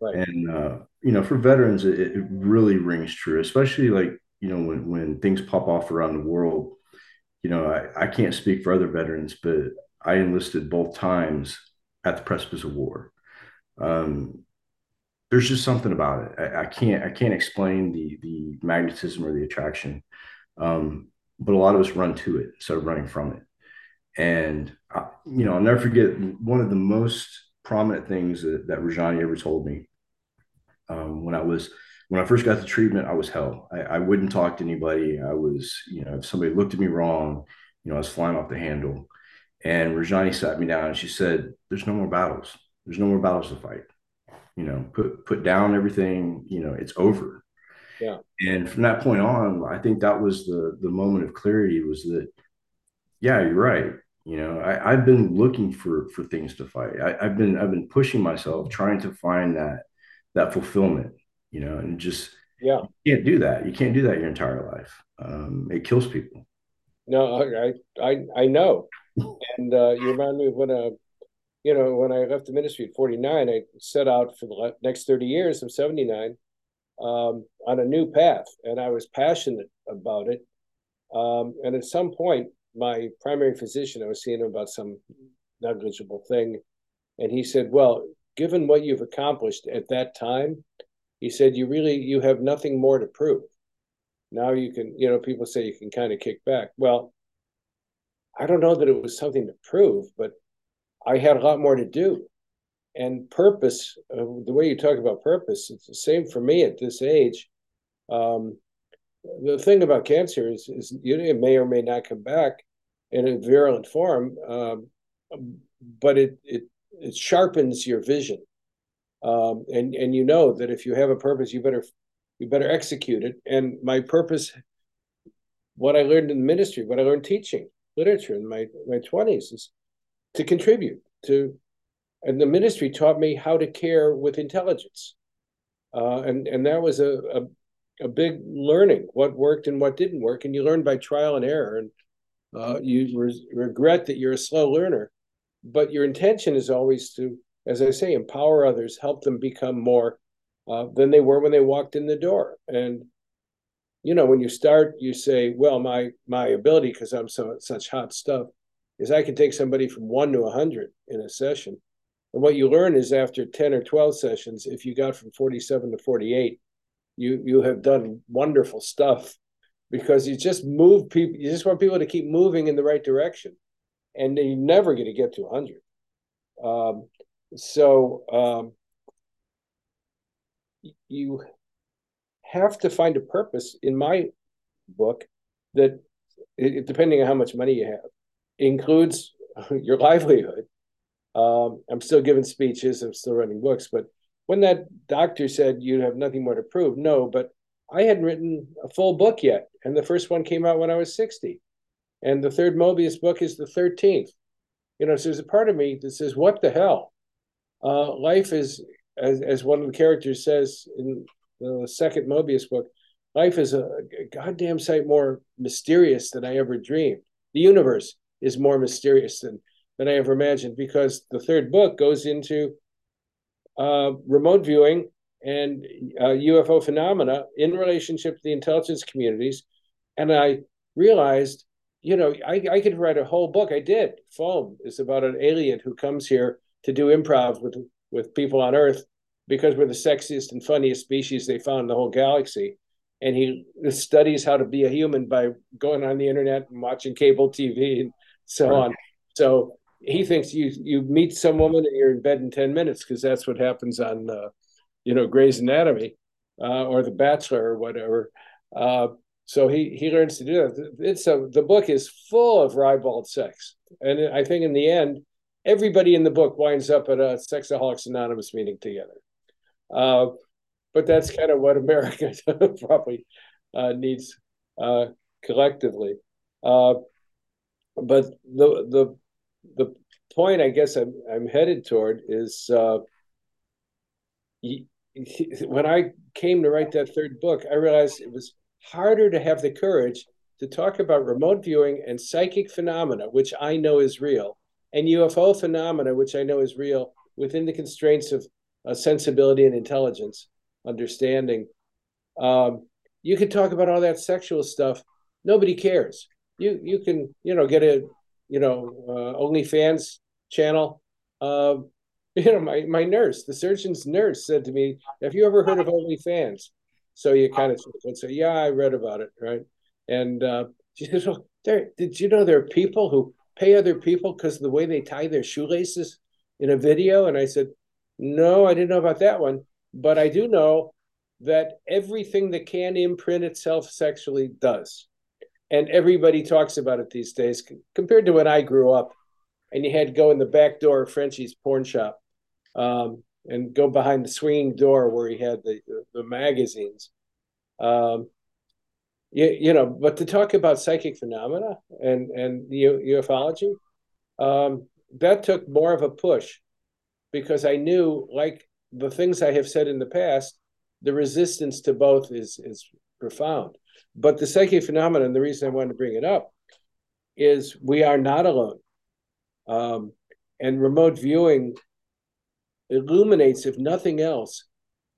Right.
And uh, you know, for veterans, it, it really rings true, especially like you know when when things pop off around the world. You know, I, I can't speak for other veterans, but I enlisted both times at the precipice of war. Um, there's just something about it. I, I, can't I can't explain the the magnetism or the attraction. Um, but a lot of us run to it instead of running from it. And you know, I'll never forget one of the most prominent things that, that Rajani ever told me um, when I was when I first got the treatment. I was hell. I, I wouldn't talk to anybody. I was, you know, if somebody looked at me wrong, you know, I was flying off the handle. And Rajani sat me down and she said, "There's no more battles. There's no more battles to fight. You know, put put down everything. You know, it's over."
Yeah.
And from that point on, I think that was the the moment of clarity was that, yeah, you're right. You know, I, I've been looking for for things to fight. I, I've been I've been pushing myself, trying to find that that fulfillment. You know, and just
Yeah.
you can't do that. You can't do that your entire life. Um, it kills people.
No, I I I know. And uh, you remind me of when uh, you know, when I left the ministry at 49, I set out for the next 30 years. I'm 79 um, on a new path, and I was passionate about it. Um, and at some point, my primary physician, I was seeing him about some negligible thing, and he said, "Well, given what you've accomplished at that time, he said you really you have nothing more to prove. Now you can, you know, people say you can kind of kick back. Well, I don't know that it was something to prove, but I had a lot more to do and purpose uh, the way you talk about purpose it's the same for me at this age um, the thing about cancer is, is it may or may not come back in a virulent form um, but it, it it sharpens your vision. Um, and and you know that if you have a purpose you better you better execute it. And my purpose what i learned in the ministry what i learned teaching literature in my my 20s is to contribute to and the ministry taught me how to care with intelligence, uh, and and that was a, a, a big learning what worked and what didn't work, and you learn by trial and error, and uh, you re- regret that you're a slow learner, but your intention is always to, as I say, empower others, help them become more uh, than they were when they walked in the door, and you know when you start, you say, well, my my ability because I'm so such hot stuff is I can take somebody from one to a hundred in a session. And what you learn is after 10 or 12 sessions, if you got from 47 to 48, you you have done wonderful stuff because you just move people, you just want people to keep moving in the right direction. And you're never going to get to 100. Um, so um, you have to find a purpose in my book that, it, depending on how much money you have, includes your livelihood um, I'm still giving speeches, I'm still writing books. But when that doctor said you have nothing more to prove, no, but I hadn't written a full book yet. And the first one came out when I was 60. And the third Mobius book is the 13th. You know, so there's a part of me that says, what the hell? Uh, life is, as, as one of the characters says in the second Mobius book, life is a, a goddamn sight more mysterious than I ever dreamed. The universe is more mysterious than than I ever imagined because the third book goes into uh, remote viewing and uh, UFO phenomena in relationship to the intelligence communities. And I realized, you know, I, I could write a whole book. I did. Foam is about an alien who comes here to do improv with with people on Earth because we're the sexiest and funniest species they found in the whole galaxy. And he studies how to be a human by going on the internet and watching cable TV and so right. on. So he thinks you you meet some woman and you're in bed in 10 minutes because that's what happens on uh, you know Grey's Anatomy uh, or The Bachelor or whatever. Uh, so he he learns to do that. It's a the book is full of ribald sex, and I think in the end, everybody in the book winds up at a Sexaholics Anonymous meeting together. Uh, but that's kind of what America probably uh, needs uh, collectively. Uh, but the the the point I guess I'm I'm headed toward is when I came to write that third book, I realized it was harder to have the courage to talk about remote viewing and psychic phenomena, which I know is real, and UFO phenomena, which I know is real within the constraints of uh, sensibility and intelligence, understanding. Um, you can talk about all that sexual stuff. Nobody cares. You you can you know get a you know uh, OnlyFans channel. Uh, you know my my nurse, the surgeon's nurse, said to me, "Have you ever heard of OnlyFans?" So you kind of would say, "Yeah, I read about it." Right, and uh, she says, "Well, there. Did you know there are people who pay other people because of the way they tie their shoelaces in a video?" And I said, "No, I didn't know about that one, but I do know that everything that can imprint itself sexually does. And everybody talks about it these days compared to when I grew up. And you had to go in the back door of Frenchie's porn shop um, and go behind the swinging door where he had the, the, magazines. Um, you, you know, but to talk about psychic phenomena and, and ufology, um, that took more of a push because I knew, like the things I have said in the past, the resistance to both is is profound. But the psychic phenomenon, the reason I wanted to bring it up, is we are not alone. Um, and remote viewing illuminates, if nothing else,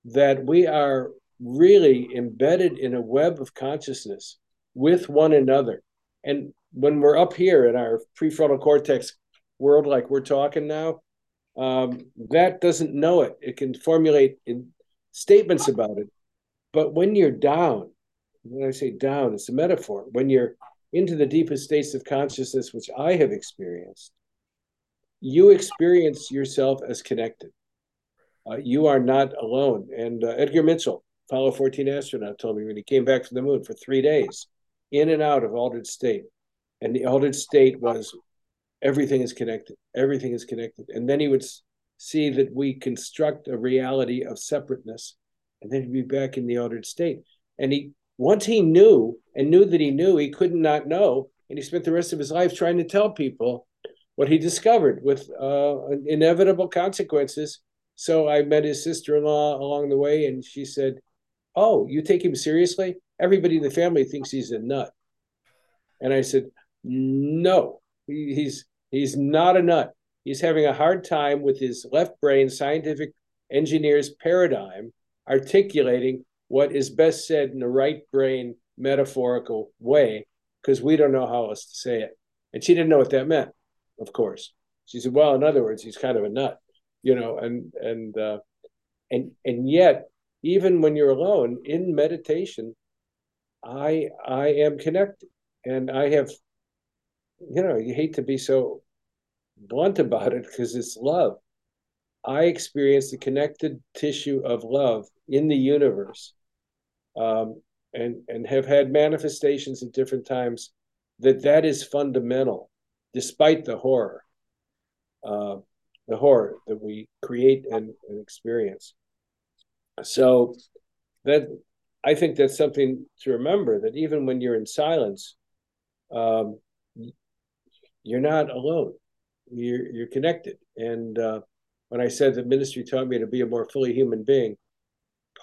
that we are really embedded in a web of consciousness with one another. And when we're up here in our prefrontal cortex world, like we're talking now, um, that doesn't know it. It can formulate statements about it. But when you're down, when I say down, it's a metaphor. When you're into the deepest states of consciousness, which I have experienced, you experience yourself as connected. Uh, you are not alone. And uh, Edgar Mitchell, Apollo 14 astronaut, told me when he came back from the moon for three days, in and out of altered state. And the altered state was everything is connected. Everything is connected. And then he would see that we construct a reality of separateness and then he'd be back in the altered state. And he once he knew and knew that he knew he could not know, and he spent the rest of his life trying to tell people what he discovered with uh, inevitable consequences. So I met his sister-in-law along the way, and she said, "Oh, you take him seriously? Everybody in the family thinks he's a nut." And I said, "No, he's he's not a nut he's having a hard time with his left brain scientific engineer's paradigm articulating what is best said in the right brain metaphorical way because we don't know how else to say it. And she didn't know what that meant, of course. She said, "Well, in other words, he's kind of a nut, you know." And and uh, and and yet, even when you're alone in meditation, I I am connected, and I have, you know, you hate to be so blunt about it because it's love. I experience the connected tissue of love in the universe, um, and and have had manifestations at different times that that is fundamental, despite the horror, uh, the horror that we create and, and experience. So that I think that's something to remember that even when you're in silence, um, you're not alone you're you're connected. And uh, when I said the ministry taught me to be a more fully human being,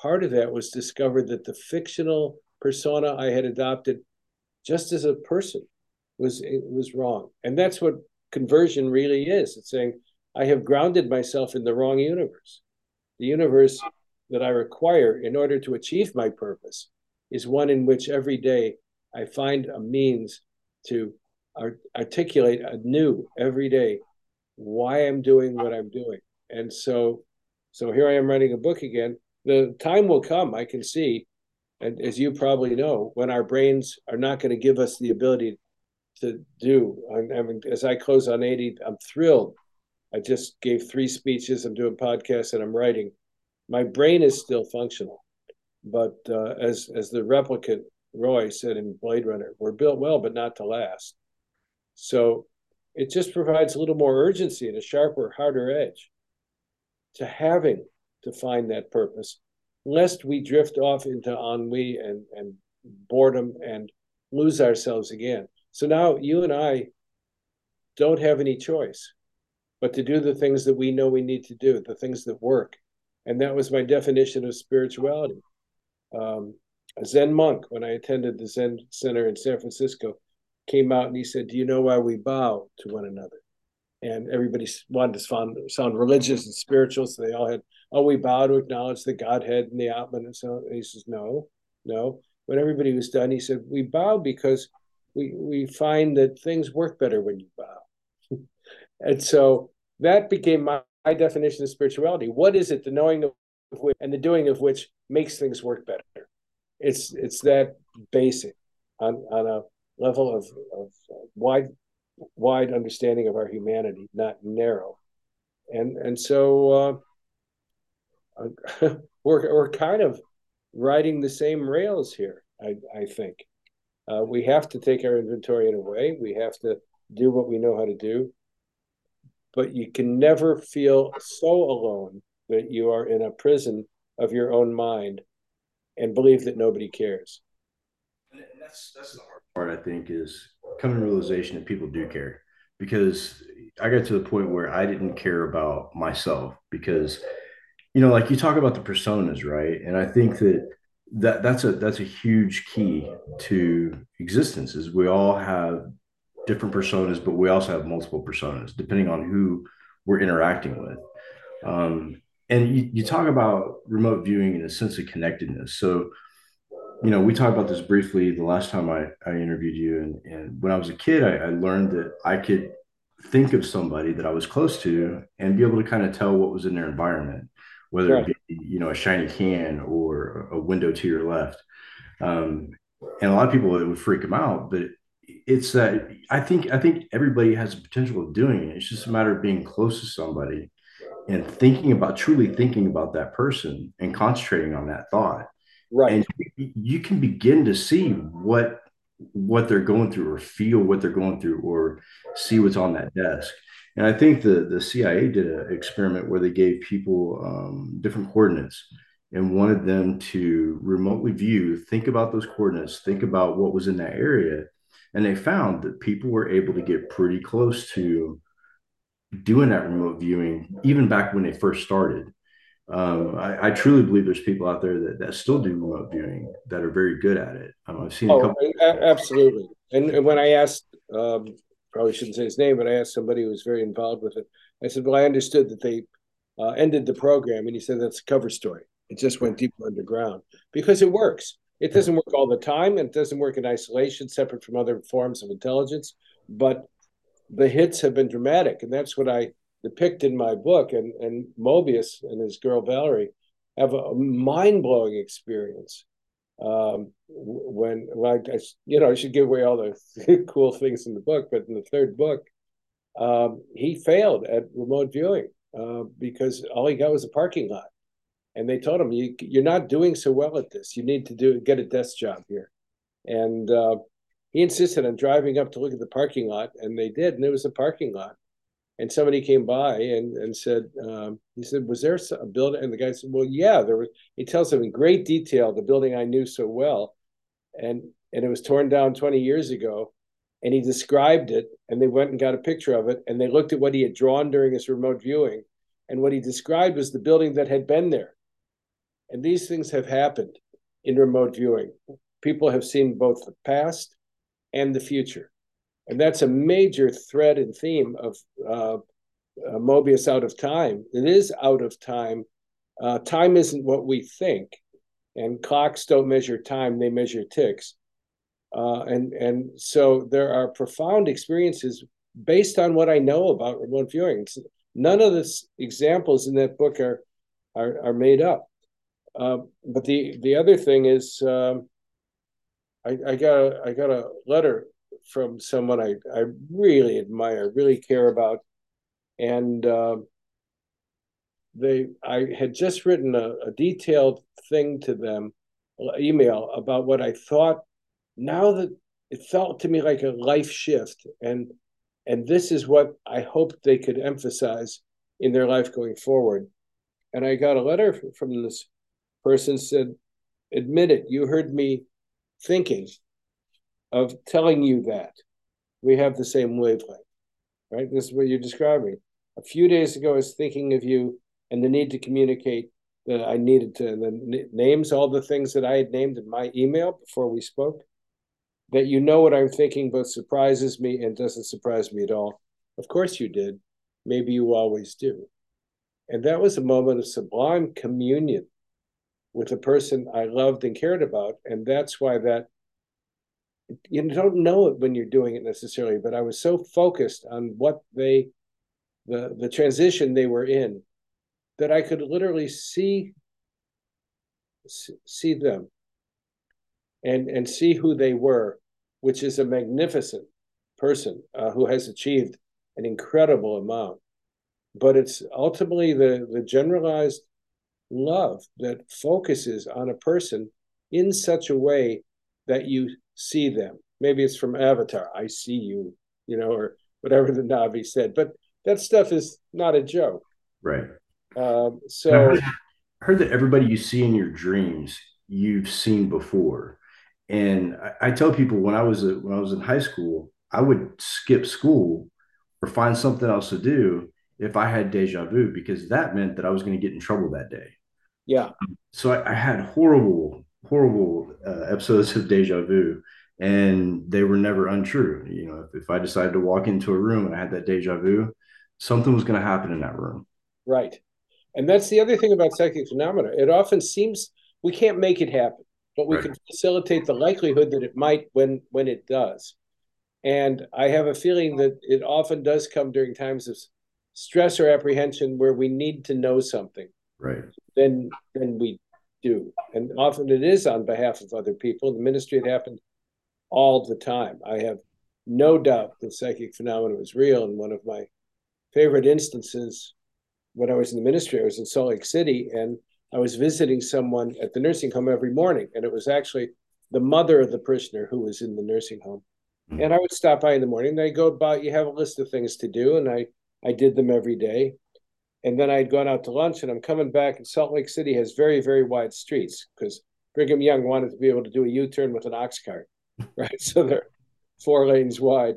part of that was discovered that the fictional persona I had adopted, just as a person, was was wrong. And that's what conversion really is. It's saying I have grounded myself in the wrong universe. The universe that I require in order to achieve my purpose is one in which every day I find a means to articulate anew every day why I'm doing what I'm doing. And so, so here I am writing a book again. The time will come, I can see, and as you probably know, when our brains are not going to give us the ability to do. I mean, as I close on 80, I'm thrilled. I just gave three speeches. I'm doing podcasts and I'm writing. My brain is still functional, but uh, as as the replicant Roy said in Blade Runner, we're built well, but not to last. So it just provides a little more urgency and a sharper, harder edge to having to find that purpose, lest we drift off into ennui and, and boredom and lose ourselves again. So now you and I don't have any choice but to do the things that we know we need to do, the things that work. And that was my definition of spirituality. Um, a Zen monk, when I attended the Zen Center in San Francisco, came out and he said, Do you know why we bow to one another? And everybody wanted to sound, sound religious and spiritual. So they all had, Oh, we bow to acknowledge the Godhead and the Atman. And so and he says, No, no. When everybody was done, he said, We bow because we, we find that things work better when you bow. and so that became my, my definition of spirituality. What is it, the knowing of which and the doing of which makes things work better? It's it's that basic on, on a level of, of wide wide understanding of our humanity, not narrow. And and so uh, we're we're kind of riding the same rails here. I I think uh, we have to take our inventory in a way. We have to do what we know how to do, but you can never feel so alone that you are in a prison of your own mind and believe that nobody cares.
And that's that's the hard part. I think is coming to realization that people do care because I got to the point where I didn't care about myself because you know like you talk about the personas right and I think that that that's a that's a huge key to existence is we all have different personas but we also have multiple personas depending on who we're interacting with um, and you, you talk about remote viewing and a sense of connectedness. So, you know, we talked about this briefly the last time I, I interviewed you. And, and when I was a kid, I, I learned that I could think of somebody that I was close to and be able to kind of tell what was in their environment, whether right. it be, you know, a shiny can or a window to your left. Um, and a lot of people, it would freak them out, but it's that I think, I think everybody has the potential of doing it. It's just a matter of being close to somebody and thinking about truly thinking about that person and concentrating on that thought.
Right.
And you can begin to see what what they're going through or feel what they're going through or see what's on that desk. And i think the the cia did an experiment where they gave people um, different coordinates and wanted them to remotely view think about those coordinates think about what was in that area and they found that people were able to get pretty close to doing that remote viewing, even back when they first started. Um, I, I, truly believe there's people out there that, that still do remote viewing that are very good at it. Um, I've seen
oh, couple- absolutely. And, and, when I asked, um, probably shouldn't say his name, but I asked somebody who was very involved with it. I said, "Well, I understood that they uh, ended the program," and he said, "That's a cover story. It just went deeper underground because it works. It doesn't work all the time. and It doesn't work in isolation, separate from other forms of intelligence, but the hits have been dramatic, and that's what I depict in my book. And and Mobius and his girl Valerie have a mind blowing experience. Um, when like I, you know, I should give away all the cool things in the book, but in the third book, um, he failed at remote viewing uh, because all he got was a parking lot, and they told him, you, "You're not doing so well at this. You need to do get a desk job here." And uh, he insisted on driving up to look at the parking lot, and they did, and it was a parking lot. And somebody came by and, and said, um, he said, was there a building? And the guy said, well, yeah, there was. He tells him in great detail the building I knew so well, and and it was torn down 20 years ago. And he described it, and they went and got a picture of it, and they looked at what he had drawn during his remote viewing, and what he described was the building that had been there. And these things have happened in remote viewing. People have seen both the past and the future. And that's a major thread and theme of uh, uh, Mobius out of time. It is out of time. Uh, time isn't what we think, and clocks don't measure time; they measure ticks. Uh, and and so there are profound experiences based on what I know about remote viewing. None of the examples in that book are are, are made up. Uh, but the the other thing is um, I, I got a, I got a letter from someone I, I really admire, really care about, and uh, they I had just written a, a, detailed thing to them, email about what I thought now that it felt to me like a life shift. And and this is what i hoped they could emphasize in their life going forward. And i got a letter from this person said admit it you heard me thinking of telling you that we have the same wavelength right this is what you're describing a few days ago i was thinking of you and the need to communicate that i needed to the names all the things that i had named in my email before we spoke that you know what I'm thinking both surprises me and doesn't surprise me at all. Of course you did. Maybe you always do. And that was a moment of sublime communion with a person I loved and cared about. And that's why that you don't know it when you're doing it necessarily, but I was so focused on what they the the transition they were in that I could literally see see them and and see who they were, which is a magnificent person uh, who has achieved an incredible amount. But it's ultimately the the generalized love that focuses on a person in such a way that you see them. Maybe it's from Avatar, I see you, you know, or whatever the Na'vi said. But that stuff is not a joke.
Right.
Um, so
I heard that everybody you see in your dreams you've seen before. And I, I tell people when I was a, when I was in high school, I would skip school or find something else to do if I had deja vu because that meant that I was going to get in trouble that day.
Yeah.
So I, I had horrible, horrible uh, episodes of deja vu, and they were never untrue. You know, if, if I decided to walk into a room and I had that deja vu, something was going to happen in that room.
Right. And that's the other thing about psychic phenomena. It often seems we can't make it happen but we right. can facilitate the likelihood that it might when when it does. And I have a feeling that it often does come during times of stress or apprehension where we need to know something.
Right.
Then then we do. And often it is on behalf of other people. In the ministry it happened all the time. I have no doubt that psychic phenomena was real. And one of my favorite instances when I was in the ministry, I was in Salt Lake City and I was visiting someone at the nursing home every morning, and it was actually the mother of the prisoner who was in the nursing home. Mm-hmm. And I would stop by in the morning. They go about, you have a list of things to do, and I I did them every day. And then I'd gone out to lunch, and I'm coming back. And Salt Lake City has very very wide streets because Brigham Young wanted to be able to do a U-turn with an ox cart, right? so they're four lanes wide.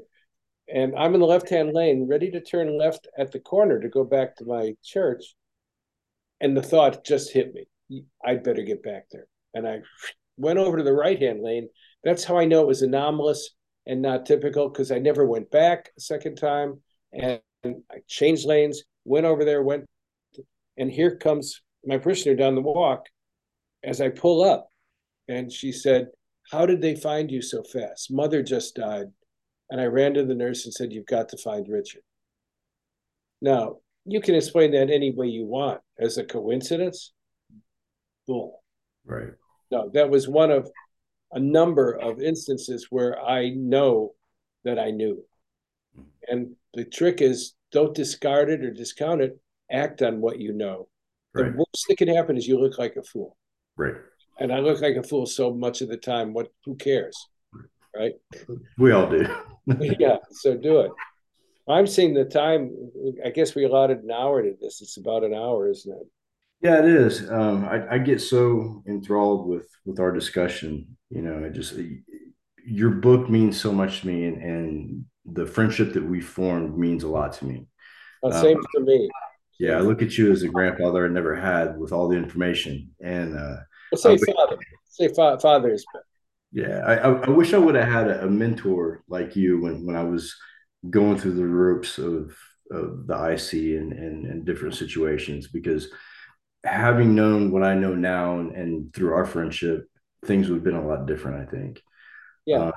And I'm in the left-hand lane, ready to turn left at the corner to go back to my church and the thought just hit me i'd better get back there and i went over to the right hand lane that's how i know it was anomalous and not typical because i never went back a second time and i changed lanes went over there went and here comes my prisoner down the walk as i pull up and she said how did they find you so fast mother just died and i ran to the nurse and said you've got to find richard now you can explain that any way you want as a coincidence. Bull.
Right.
No, that was one of a number of instances where I know that I knew. And the trick is don't discard it or discount it. Act on what you know. Right. The worst that can happen is you look like a fool.
Right.
And I look like a fool so much of the time. What? Who cares? Right.
We all do.
yeah. So do it. I'm seeing the time. I guess we allotted an hour to this. It's about an hour, isn't it?
Yeah, it is. Um, I, I, get so enthralled with with our discussion. You know, I just your book means so much to me, and, and the friendship that we formed means a lot to me.
Uh, same um, to me.
Yeah, I look at you as a grandfather I never had with all the information, and uh,
well, say father, say fa- fathers.
Yeah, I, I, wish I would have had a, a mentor like you when when I was going through the ropes of, of the IC and, and, and different situations because having known what I know now and, and, through our friendship, things would have been a lot different, I think.
Yeah. Uh,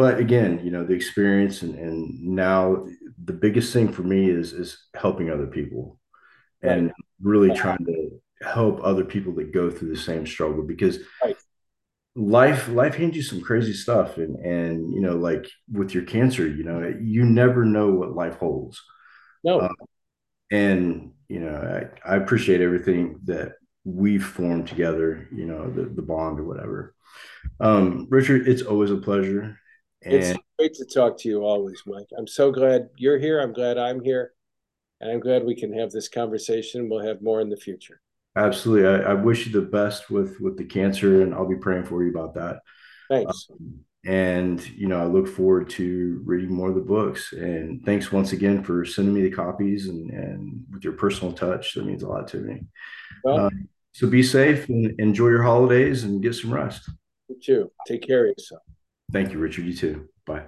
but again, you know, the experience and, and now the biggest thing for me is is helping other people and right. really trying to help other people that go through the same struggle because right life life hands you some crazy stuff and and you know like with your cancer you know you never know what life holds
no uh,
and you know I, I appreciate everything that we've formed together, you know, the, the bond or whatever. Um, Richard, it's always a pleasure.
It's great to talk to you always, Mike. I'm so glad you're here. I'm glad I'm here. And I'm glad we can have this conversation. We'll have more in the future.
absolutely, I, I wish you the best with with the cancer, and I'll be praying for you about that.
Thanks.
Um, and you know, I look forward to reading more of the books. And thanks once again for sending me the copies and and with your personal touch. That means a lot to me.
Well,
Um, so be safe and enjoy your holidays and get some rest.
you too. Take care of yourself.
Thank you, Richard. You too. Bye.